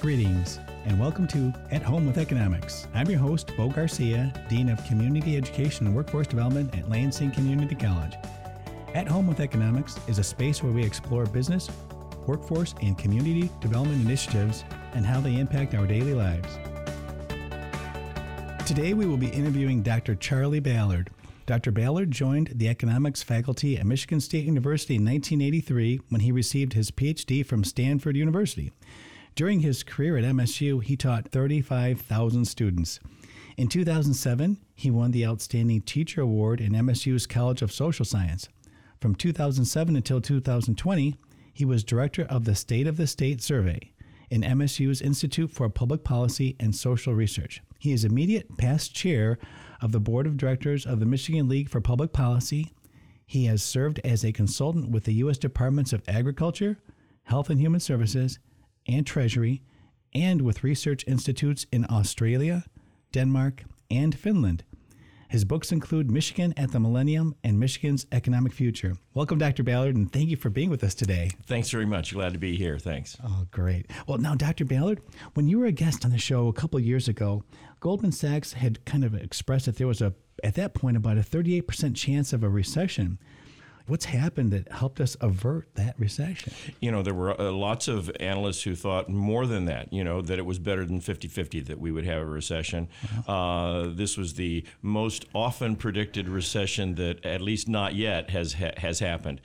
Greetings and welcome to At Home with Economics. I'm your host, Bo Garcia, Dean of Community Education and Workforce Development at Lansing Community College. At Home with Economics is a space where we explore business, workforce, and community development initiatives and how they impact our daily lives. Today we will be interviewing Dr. Charlie Ballard. Dr. Ballard joined the economics faculty at Michigan State University in 1983 when he received his PhD from Stanford University. During his career at MSU, he taught 35,000 students. In 2007, he won the Outstanding Teacher Award in MSU's College of Social Science. From 2007 until 2020, he was director of the State of the State Survey in MSU's Institute for Public Policy and Social Research. He is immediate past chair of the board of directors of the Michigan League for Public Policy. He has served as a consultant with the U.S. Departments of Agriculture, Health and Human Services, and Treasury, and with research institutes in Australia, Denmark, and Finland. His books include Michigan at the Millennium and Michigan's Economic Future. Welcome, Dr. Ballard, and thank you for being with us today. Thanks very much. Glad to be here. Thanks. Oh, great. Well, now, Dr. Ballard, when you were a guest on the show a couple years ago, Goldman Sachs had kind of expressed that there was a, at that point, about a 38% chance of a recession. What's happened that helped us avert that recession? You know, there were uh, lots of analysts who thought more than that, you know, that it was better than 50 50 that we would have a recession. Uh, this was the most often predicted recession that, at least not yet, has, ha- has happened.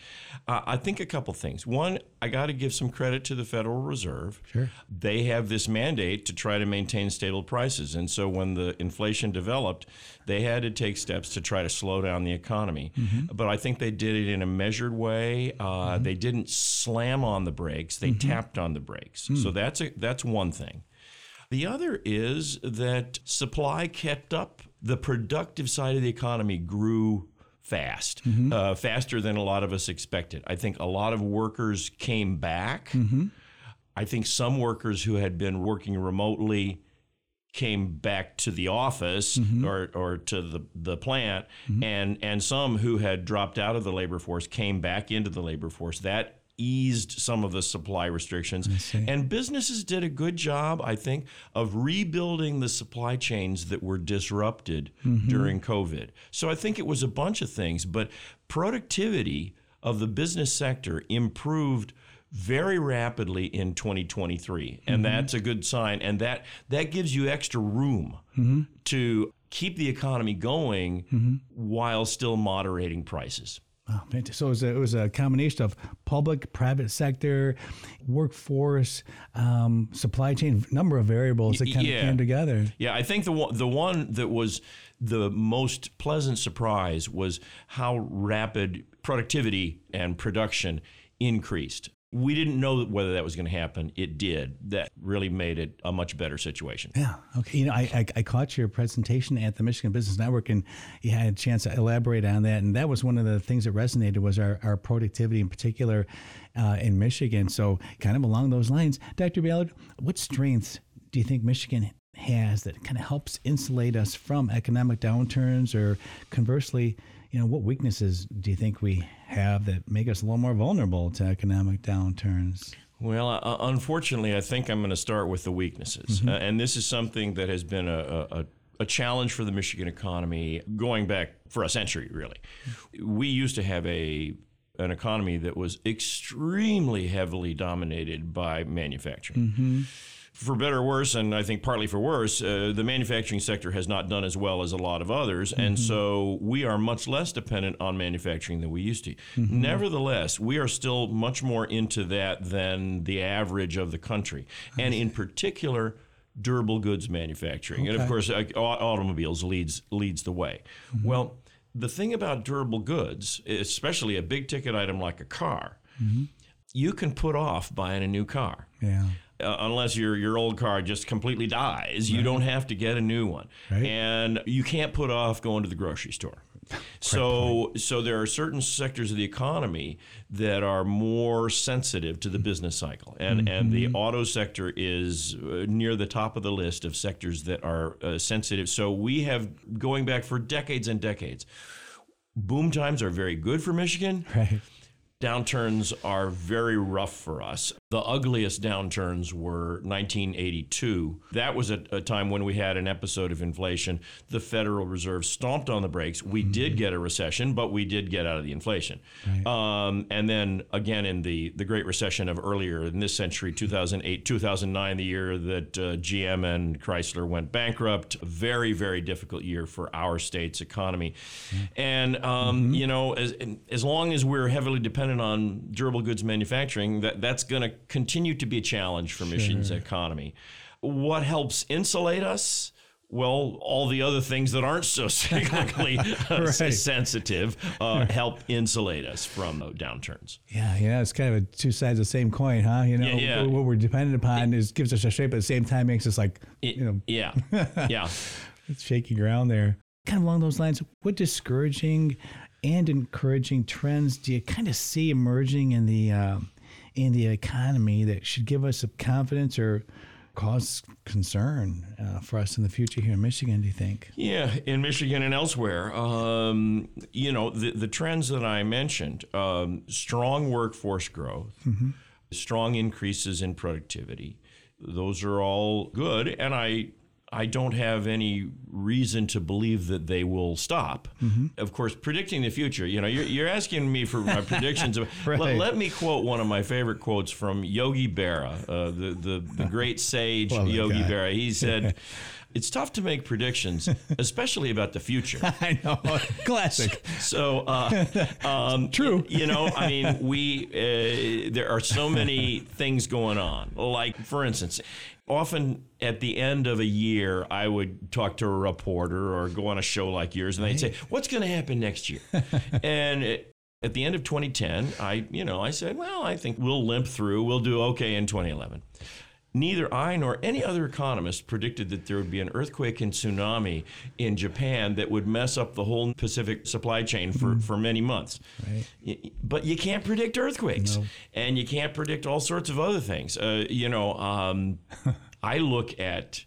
Uh, I think a couple things. One, I got to give some credit to the Federal Reserve. Sure. They have this mandate to try to maintain stable prices. And so when the inflation developed, they had to take steps to try to slow down the economy. Mm-hmm. But I think they did it in a measured way. Uh, mm-hmm. They didn't slam on the brakes; they mm-hmm. tapped on the brakes. Mm. So that's a, that's one thing. The other is that supply kept up. The productive side of the economy grew fast, uh, faster than a lot of us expected. I think a lot of workers came back. I think some workers who had been working remotely came back to the office mm-hmm. or, or to the, the plant mm-hmm. and and some who had dropped out of the labor force came back into the labor force. That eased some of the supply restrictions. And businesses did a good job i think of rebuilding the supply chains that were disrupted mm-hmm. during covid. So i think it was a bunch of things but productivity of the business sector improved very rapidly in 2023 and mm-hmm. that's a good sign and that that gives you extra room mm-hmm. to keep the economy going mm-hmm. while still moderating prices Oh. So it was, a, it was a combination of public, private sector, workforce, um, supply chain, number of variables that kind yeah. of came together. Yeah, I think the one, the one that was the most pleasant surprise was how rapid productivity and production increased. We didn't know whether that was going to happen. It did. That really made it a much better situation. Yeah. Okay. You know, I, I, I caught your presentation at the Michigan Business Network, and you had a chance to elaborate on that. And that was one of the things that resonated was our, our productivity in particular uh, in Michigan. So, kind of along those lines, Dr. Ballard, what strengths do you think Michigan has that kind of helps insulate us from economic downturns, or conversely, you know, what weaknesses do you think we have that make us a little more vulnerable to economic downturns? Well, uh, unfortunately, I think I'm going to start with the weaknesses. Uh, and this is something that has been a, a, a challenge for the Michigan economy going back for a century, really. We used to have a an economy that was extremely heavily dominated by manufacturing. For better or worse, and I think partly for worse, uh, the manufacturing sector has not done as well as a lot of others. And so we are much less dependent on manufacturing than we used to. Nevertheless, we are still much more into that than the average of the country. And in particular, durable goods manufacturing. And of course, uh, automobiles leads, leads the way. Well, the thing about durable goods, especially a big ticket item like a car, you can put off buying a new car Yeah. Uh, unless your your old car just completely dies, you don't have to get a new one, Right. and you can't put off going to the grocery store. so so there are certain sectors of the economy that are more sensitive to the business cycle, and and the auto sector is uh, near the top of the list of sectors that are uh, sensitive. So we have going back for decades and decades. Boom times are very good for Michigan Right. downturns are very rough for us. The ugliest downturns were 1982. That was a, a, time when we had an episode of inflation. The Federal Reserve stomped on the brakes. We mm-hmm. did get a recession, but we did get out of the inflation. Right. Um, and then again in the, the Great Recession of earlier in this century, 2008, 2009, the year that uh, GM and Chrysler went bankrupt. A very, very difficult year for our state's economy. Mm-hmm. And, um, mm-hmm. you know, as, as long as we're heavily dependent on durable goods manufacturing, that, that's going to continue to be a challenge for Michigan's sure. economy. What helps insulate us? Well, all the other things that aren't so cyclically uh, right. sensitive uh, help insulate us from downturns. Yeah, yeah, it's kind of a two sides of the same coin, huh? You know, yeah, yeah. what we're dependent upon it, is gives us a shape, but at the same time makes us like, it, you know, yeah, yeah, it's shaky ground there. Kind of along those lines, what discouraging and encouraging trends do you kind of see emerging in the uh, in the economy that should give us some confidence or cause concern uh, for us in the future here in Michigan, do you think? Yeah, in Michigan and elsewhere. Um, you know, the, the trends that I mentioned um, strong workforce growth, mm-hmm. strong increases in productivity. Those are all good. And I I don't have any reason to believe that they will stop. Mm-hmm. Of course, predicting the future, you know, you're, you're asking me for my predictions. right. let, let, me quote one of my favorite quotes from Yogi Berra, uh, the, the, the great sage Yogi Berra. He said, it's tough to make predictions, especially about the future. I know, classic. So, uh, um, true. You know, I mean, we uh, there are so many things going on. Like, for instance, often at the end of a year, I would talk to a reporter or go on a show like yours, and they'd say, "What's going to happen next year?" and it, at the end of 2010, I, you know, I said, "Well, I think we'll limp through. We'll do okay in 2011." Neither I nor any other economist predicted that there would be an earthquake and tsunami in Japan that would mess up the whole Pacific supply chain for, mm. for many months. Right. But you can't predict earthquakes, no. and you can't predict all sorts of other things. Uh, you know, um, I look at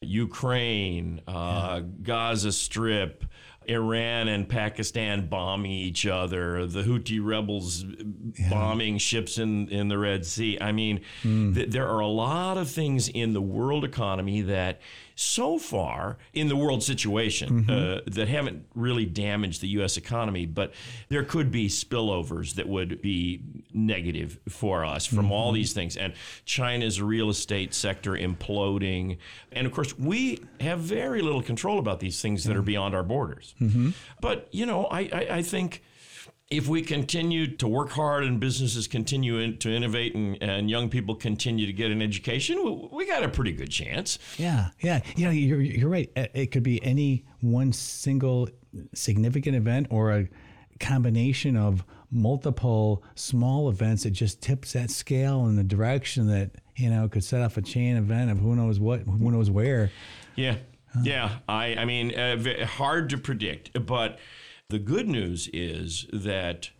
Ukraine, uh, yeah. Gaza Strip, Iran and Pakistan bombing each other, the Houthi rebels yeah. bombing ships in, in the Red Sea. I mean, mm. th- there are a lot of things in the world economy that so far in the world situation mm-hmm. uh, that haven't really damaged the U.S. economy, but there could be spillovers that would be negative for us from mm-hmm. all these things. And China's real estate sector imploding. And of course, we have very little control about these things that are beyond our borders. Mm-hmm. But, you know, I, I, I think if we continue to work hard and businesses continue in, to innovate and, and, young people continue to get an education, we, we, got a pretty good chance. Yeah, yeah. You know, you're, you're right. It could be any one single significant event or a combination of multiple small events that just tips that scale in the direction that, you know, could set off a chain event of who knows what, who knows where. Yeah. Huh. Yeah. I, I mean, uh, hard to predict, but – the good news is that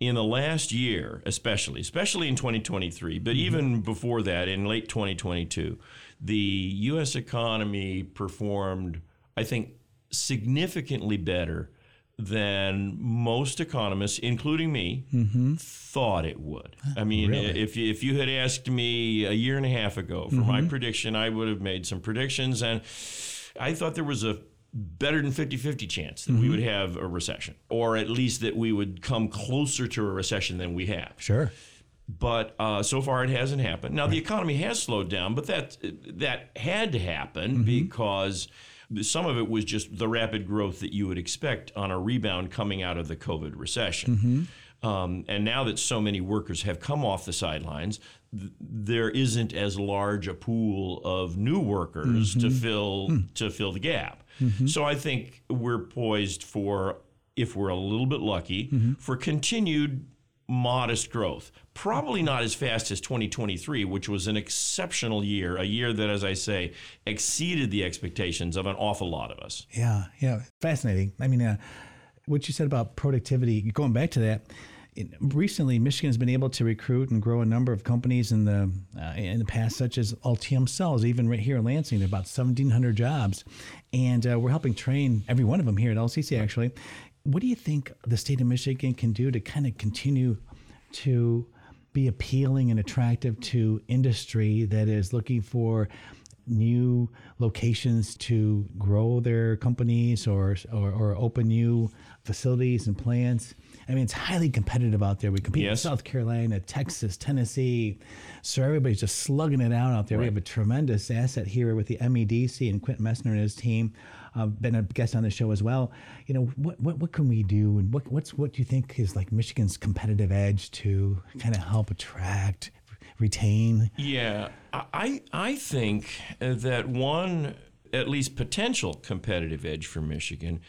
in the last year, especially, especially in 2023, but mm-hmm. even before that, in late 2022, the U.S. economy performed, I think, significantly better than most economists, including me, mm-hmm. thought it would. I mean, really? if, you, if you had asked me a year and a half ago for mm-hmm. my prediction, I would have made some predictions. And I thought there was a better than 50-50 chance that mm-hmm. we would have a recession or at least that we would come closer to a recession than we have sure but uh, so far it hasn't happened now right. the economy has slowed down but that that had to happen mm-hmm. because some of it was just the rapid growth that you would expect on a rebound coming out of the covid recession mm-hmm. Um, and now that so many workers have come off the sidelines, th- there isn't as large a pool of new workers mm-hmm. to fill mm. to fill the gap. Mm-hmm. So I think we're poised for, if we're a little bit lucky, mm-hmm. for continued modest growth. Probably not as fast as 2023, which was an exceptional year, a year that, as I say, exceeded the expectations of an awful lot of us. Yeah, yeah, fascinating. I mean, uh, what you said about productivity, going back to that recently, Michigan has been able to recruit and grow a number of companies in the uh, in the past, such as Ultium Cells, even right here in Lansing, about 1,700 jobs, and uh, we're helping train every one of them here at LCC. Actually, what do you think the state of Michigan can do to kind of continue to be appealing and attractive to industry that is looking for new locations to grow their companies or, or, or open new facilities and plants. I mean, it's highly competitive out there. We compete in South Carolina, Texas, Tennessee. So everybody's just slugging it out out there. We have a tremendous asset here with the MEDC and Quentin Messer and his team. Uh, been a guest on the show as well. You know, what, what, what can we do? And what, what's, what do you think is like Michigan's competitive edge to kind of help attract, retain? Yeah, I I think that one at least potential competitive edge for Michigan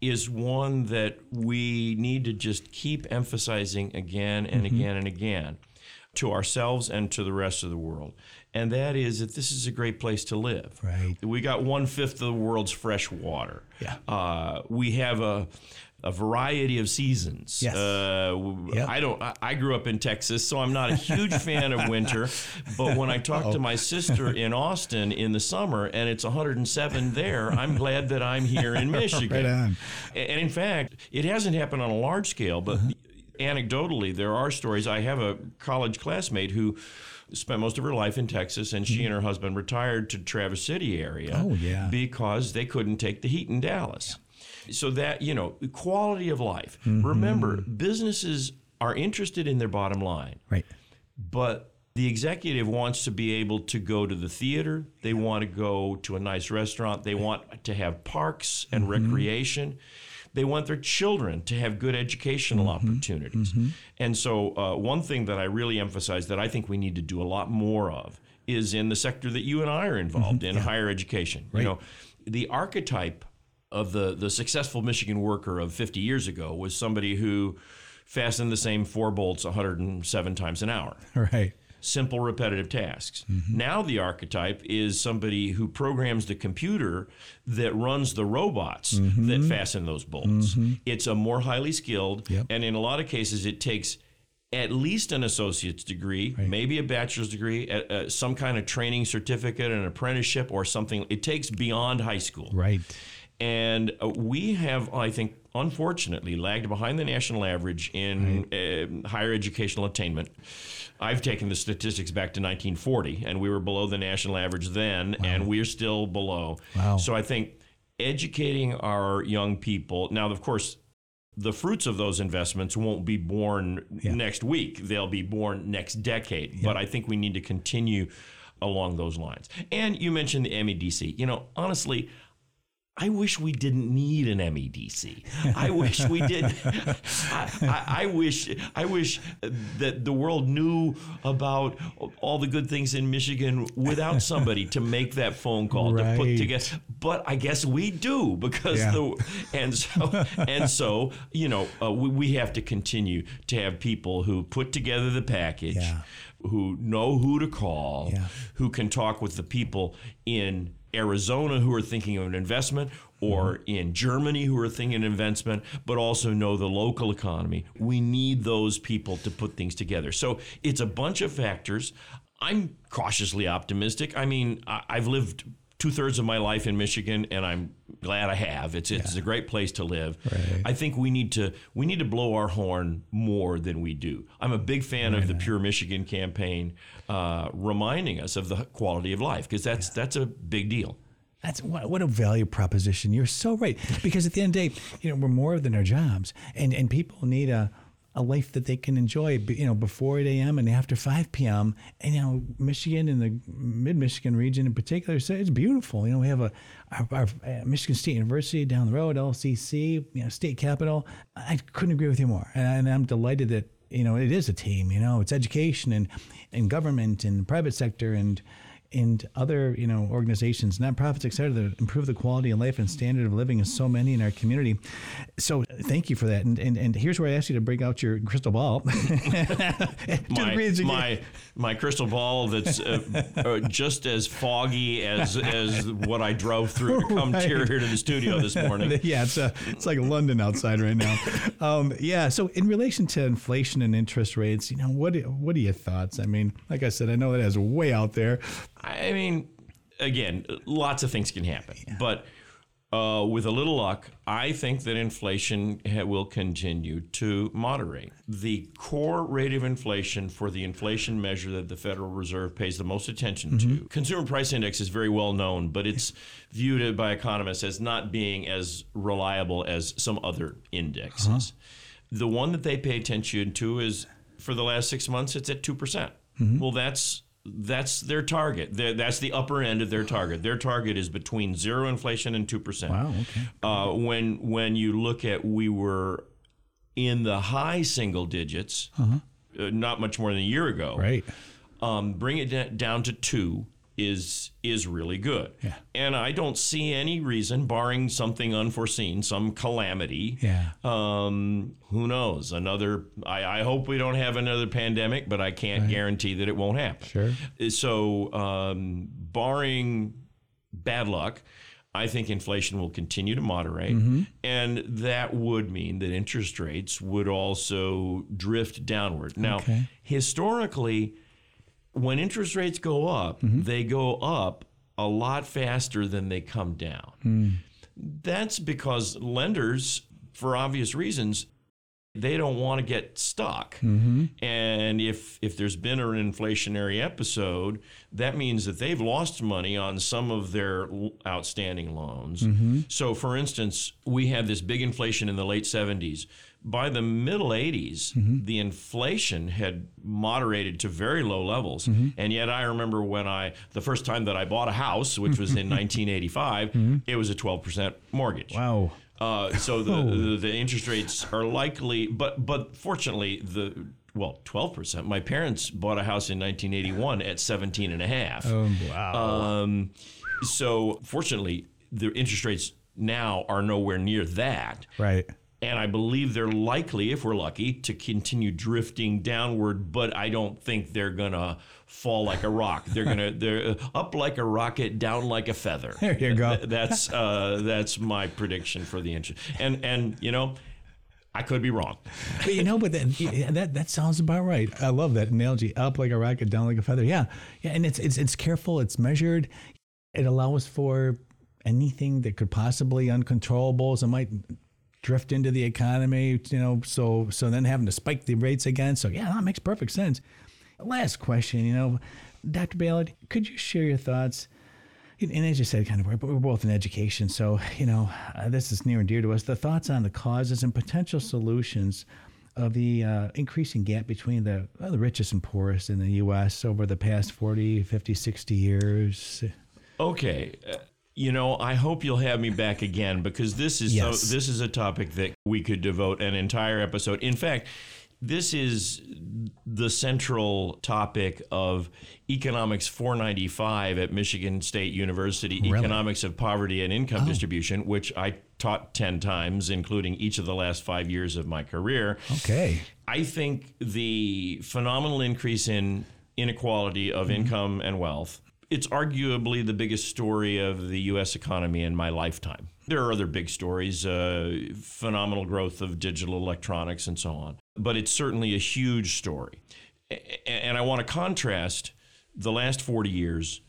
is one that we need to just keep emphasizing again and again and again to ourselves and to the rest of the world. And that is that this is a great place to live. Right. We got one fifth of the world's fresh water. Yeah. Uh, we have a a variety of seasons. Yes. Uh, Yep. I don't. I- I grew up in Texas, so I'm not a huge fan of winter. But when I talk to my sister in Austin in the summer and it's 107 there, I'm glad that I'm here in Michigan. Right on. And in fact, it hasn't happened on a large scale, but Uh-huh. anecdotally, there are stories. I have a college classmate who spent most of her life in Texas, and she and her husband retired to Traverse City area Mm-hmm. Oh, yeah. because they couldn't take the heat in Dallas. So that, you know, quality of life. Mm-hmm. Remember, businesses are interested in their bottom line Right. but the executive wants to be able to go to the theater. They want to go to a nice restaurant. They want to have parks and recreation. They want their children to have good educational opportunities. And so, uh, one thing that I really emphasize that I think we need to do a lot more of is in the sector that you and I are involved in, higher education. You know, the archetype of the the successful Michigan worker of 50 years ago was somebody who fastened the same four bolts 107 times an hour Right. simple repetitive tasks. Now the archetype is somebody who programs the computer that runs the robots that fasten those bolts. It's a more highly skilled Yep. and in a lot of cases it takes at least an associate's degree, maybe a bachelor's degree, uh, uh, some kind of training certificate, an apprenticeship or something. It takes beyond high school. Right. And uh, we have, I think, unfortunately, lagged behind the national average in uh, higher educational attainment. I've taken the statistics back to 1940, and we were below the national average then, and we're still below. Wow. So I think educating our young people, now, of course, the fruits of those investments won't be born next week. They'll be born next decade. But I think we need to continue along those lines. And you mentioned the MEDC. You know, honestly, I wish we didn't need an MEDC. I wish we did. I, I, I wish. I wish that the world knew about all the good things in Michigan without somebody to make that phone call to put together. But I guess we do because Yeah. the and so and so you know uh, we, we have to continue to have people who put together the package, Yeah. who know who to call, Yeah. who can talk with the people in Arizona who are thinking of an investment or mm-hmm. in Germany who are thinking of an investment, but also know the local economy. We need those people to put things together. So it's a bunch of factors. I'm cautiously optimistic. I mean, I've lived two thirds of my life in Michigan, and I'm glad I have. It's it's a great place to live. Right. I think we need to we need to blow our horn more than we do. I'm a big fan of the Pure Michigan campaign, uh, reminding us of the quality of life because that's that's a big deal. That's what, what a value proposition. You're so right. Because at the end of the day, you know, we're more than our jobs, and and people need a a life that they can enjoy. You know, before 8 a.m. and after 5 p.m. And you know, Michigan and the Mid Michigan region in particular, so it's beautiful. You know, we have a our, our uh, Michigan State University down the road, LCC, you know, state capital. I couldn't agree with you more, and, and I'm delighted that you know it is a team. You know, it's education and and government and private sector and and other you know organizations, nonprofits, etc., that improve the quality of life and standard of living of so many in our community. So thank you for that. And and, and here's where I ask you to bring out your crystal ball. My degree that you can. my my crystal ball that's uh, uh, just as foggy as as what I drove through to come Right. here here to the studio this morning. yeah, it's uh it's like London outside right now. Um, yeah. So in relation to inflation and interest rates, you know, what what are your thoughts? I mean, like I said, I know that is way out there. I mean, again, lots of things can happen, but uh, with a little luck, I think that inflation ha- will continue to moderate. The core rate of inflation for the inflation measure that the Federal Reserve pays the most attention to, mm-hmm. consumer price index is very well known, but it's viewed by economists as not being as reliable as some other indexes. Uh-huh. The one that they pay attention to is for the last six months, it's at 2%. percent mm-hmm. Well, that's that's their target. They're- That's the upper end of their target. Their target is between zero inflation and two percent. Wow, okay. Uh, when when you look at, we were in the high single digits, uh, not much more than a year ago. Right. Um, bring it down to two is is really good. Yeah. And I don't see any reason, barring something unforeseen, some calamity. Yeah. Um, who knows? Another. I, I hope we don't have another pandemic, but I can't guarantee that it won't happen. Sure. So, um, barring bad luck, I think inflation will continue to moderate, Mm-hmm. and that would mean that interest rates would also drift downward. Now, Okay. historically, when interest rates go up, Mm-hmm. they go up a lot faster than they come down. Hmm. That's because lenders, for obvious reasons, they don't want to get stuck. Mm-hmm. And if if there's been an inflationary episode, that means that they've lost money on some of their outstanding loans. Mm-hmm. So, for instance, we had this big inflation in the late 70s. By the middle 80s, Mm-hmm. the inflation had moderated to very low levels. Mm-hmm. And yet, I remember when I, the first time that I bought a house, which was in 1985, it was a 12% mortgage. Mm-hmm. Wow. Uh, so the, the the interest rates are likely, but but fortunately the well 12%. My parents bought a house in 1981 at 17 and a half. Um, wow. Um, so fortunately the interest rates now are nowhere near that. right. And I believe they're likely, if we're lucky, to continue drifting downward. But I don't think they're gonna fall like a rock. They're gonna they're up like a rocket, down like a feather. There you go. That's uh, that's my prediction for the interest. And and you know, I could be wrong. But you know, but that, that that sounds about right. I love that analogy. Up like a rocket, down like a feather. Yeah, yeah, and it's it's it's careful. It's measured. It allows for anything that could possibly uncontrollables. It might drift into the economy. You know, so so then having to spike the rates again. So yeah, that makes perfect sense. Last question. You know, Dr. Ballard, could you share your thoughts? And as you said, kind of, we're, we're both in education, so you know uh, this is near and dear to us. The thoughts on the causes and potential solutions of the uh, increasing gap between the well, the richest and poorest in the U.S. over the past 40, 50, 60 years. Okay. You know, I hope you'll have me back again because this is Yes. so, this is a topic that we could devote an entire episode. In fact, this is the central topic of Economics 495 at Michigan State University, Economics of Poverty and Income oh. Distribution, which I taught 10 times, including each of the last five years of my career. Okay. I think the phenomenal increase in inequality of mm-hmm. income and wealth. It's arguably the biggest story of the U.S. economy in my lifetime. There are other big stories, uh, phenomenal growth of digital electronics and so on, but it's certainly a huge story. And I want to contrast the last 40 years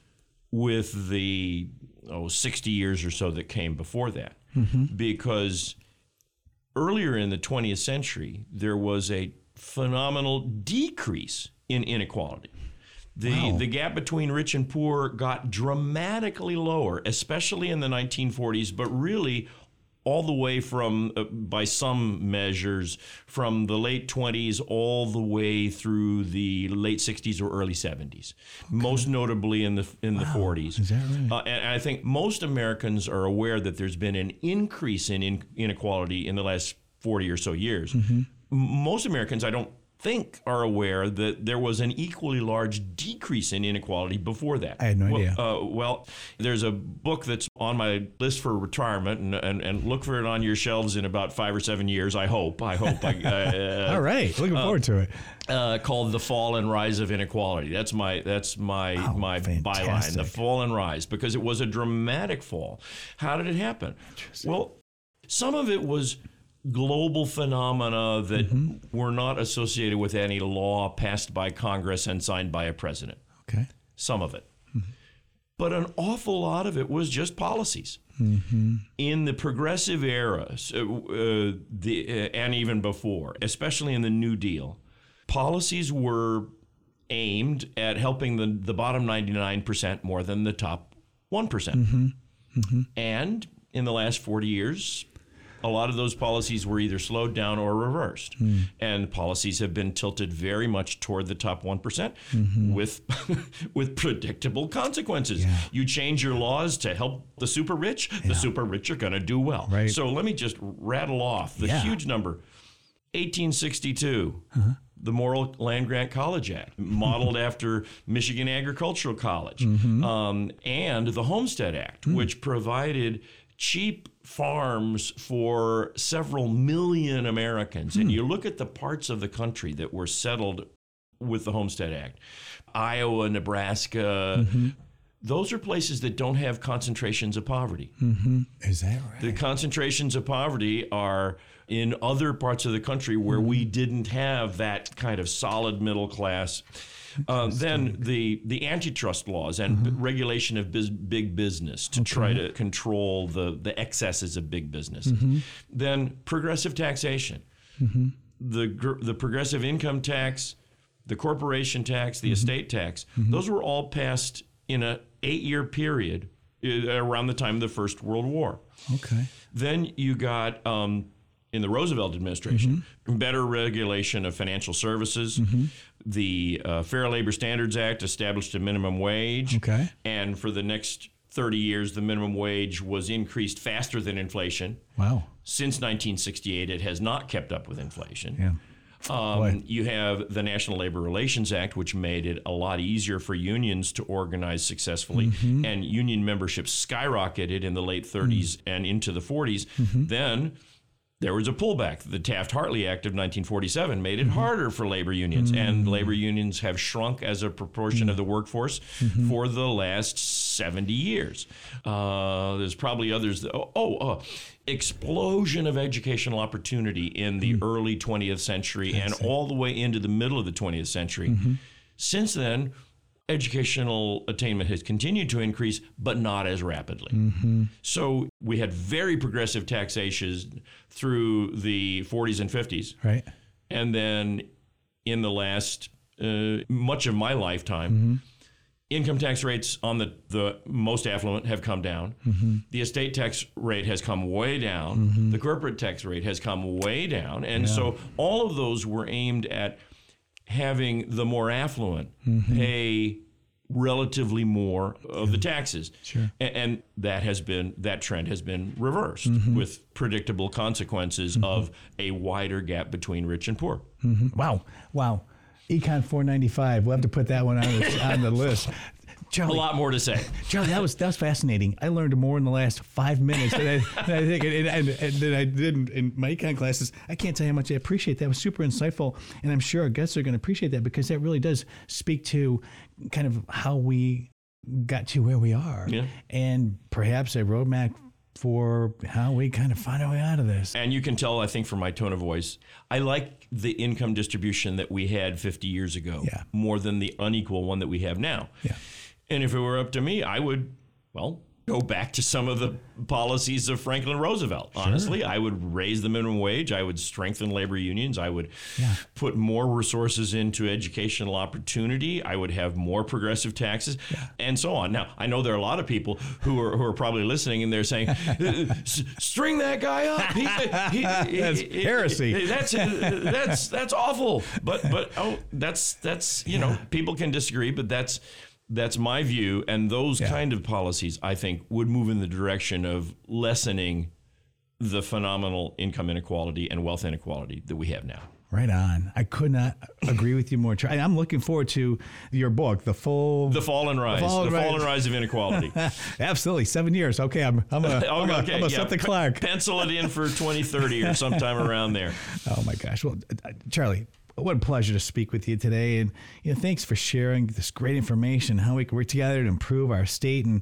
with the oh, 60 years or so that came before that, because earlier in the 20th century, there was a phenomenal decrease in inequality. The, Wow. the gap between rich and poor got dramatically lower, especially in the 1940s, but really all the way from, uh, by some measures, from the late 20s all the way through the late 60s or early 70s. Most notably in the in the 40s. Is that right? Uh, and I think most Americans are aware that there's been an increase in, in inequality in the last 40 or so years. Mm-hmm. Most Americans, I don't think, are aware that there was an equally large decrease in inequality before that. I had no well, idea. Uh, well, there's a book that's on my list for retirement, and, and, and look for it on your shelves in about five or seven years, I hope. I hope. I, uh, All right. Looking forward to it. uh, called "The Fall and Rise of Inequality." That's my that's my my byline, "The Oh. Fall and Rise," because it was a dramatic fall. How did it happen? Well, some of it was global phenomena that Mm-hmm. were not associated with any law passed by Congress and signed by a president. Okay. Some of it. but an awful lot of it was just policies. In the progressive era, so, uh, the, uh, and even before, especially in the New Deal, policies were aimed at helping the, the bottom 99% more than the top one And in the last 40 years, a lot of those policies were either slowed down or reversed. Hmm. And policies have been tilted very much toward the top one mm-hmm. with with predictable consequences. Yeah. You change your laws to help the super rich, the super rich are going to do well. Right. So let me just rattle off the Yeah. huge number. 1862. Uh-huh. The Morrill Land Grant College Act, modeled after Michigan Agricultural College, mm-hmm. um, and the Homestead Act, hmm. which provided cheap farms for several million Americans. And hmm. you look at the parts of the country that were settled with the Homestead Act Iowa, Nebraska. Mm-hmm. Those are places that don't have concentrations of poverty. Mm-hmm. Is that right? The concentrations of poverty are in other parts of the country where hmm. we didn't have that kind of solid middle class. Uh, then the the antitrust laws and b- regulation of biz, big business to try to control the the excesses of big business. Mm-hmm. Then progressive taxation, mm-hmm. the gr- the progressive income tax, the corporation tax, the estate tax. Those were all passed in a eight year period uh, around the time of the First World War. okay. Then you got um, in the Roosevelt administration better regulation of financial services. The uh, Fair Labor Standards Act established a minimum wage. Okay. And for the next 30 years, the minimum wage was increased faster than inflation. Wow. Since 1968, it has not kept up with inflation. Yeah. Um, you have the National Labor Relations Act, which made it a lot easier for unions to organize successfully, and union membership skyrocketed in the late 30s and into the 40s. Then there was a pullback. The Taft Hartley Act of 1947 made it mm-hmm. harder for labor unions, and mm-hmm. labor unions have shrunk as a proportion of the workforce mm-hmm. for the last 70 years. Uh, there's probably others. That, oh, oh uh, explosion of educational opportunity in the early 20th century and all the way into the middle of the 20th century. Since then, educational attainment has continued to increase, but not as rapidly. Mm-hmm. So we had very progressive taxation through the 40s and 50s. Right. And then in the last uh, much of my lifetime, mm-hmm. income tax rates on the, the most affluent have come down. Mm-hmm. The estate tax rate has come way down. The corporate tax rate has come way down. And so all of those were aimed at having the more affluent mm-hmm. pay relatively more of the taxes. Sure. And that has been that trend has been reversed mm-hmm. with predictable consequences mm-hmm. of a wider gap between rich and poor. Wow. Wow. Econ 495. We'll have to put that one on the, on the list. A lot more to say. Charlie, that was that was fascinating. I learned more in the last five minutes than I, than I think, and, and, and than I did in, in my econ classes. I can't tell you how much I appreciate that. It was super insightful, and I'm sure our guests are going to appreciate that because that really does speak to kind of how we got to where we are, Yeah. and perhaps a roadmap for how we kind of find our way out of this. And you can tell, I think, from my tone of voice, I like the income distribution that we had 50 years ago Yeah. more than the unequal one that we have now. Yeah. And if it were up to me, I would, well, go back to some of the policies of Franklin Roosevelt. Honestly, I would raise the minimum wage. I would strengthen labor unions. I would put more resources into educational opportunity. I would have more progressive taxes and so on. Now, I know there are a lot of people who are, who are probably listening and they're saying, string that guy up. He, he, That's he- heresy. That's, that's, that's awful. But, but, oh, that's, that's, you know, people can disagree, but that's, that's my view. And those kind of policies, I think, would move in the direction of lessening the phenomenal income inequality and wealth inequality that we have now. Right on. I could not agree with you more. Charlie. I'm looking forward to your book, the full. The fall and rise, the fall fall and and, rise. rise of inequality. Absolutely, seven years. Okay, I'm. I'm gonna. I'm gonna, I'm gonna set the clock. Pencil it in for 2030 or sometime around there. Oh my gosh. Well, Charlie, what a pleasure to speak with you today, and you know, thanks for sharing this great information. How we can work together to improve our state and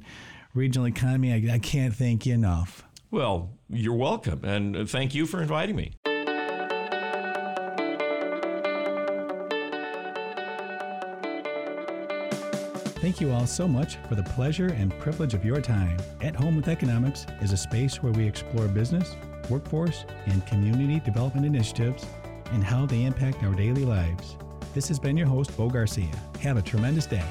regional economy. I, I can't thank you enough. Well, you're welcome. And uh, thank you for inviting me. Thank you all so much for the pleasure and privilege of your time. At Home with Economics is a space where we explore business, workforce, and community development initiatives and how they impact our daily lives. This has been your host, Bo Garcia. Have a tremendous day.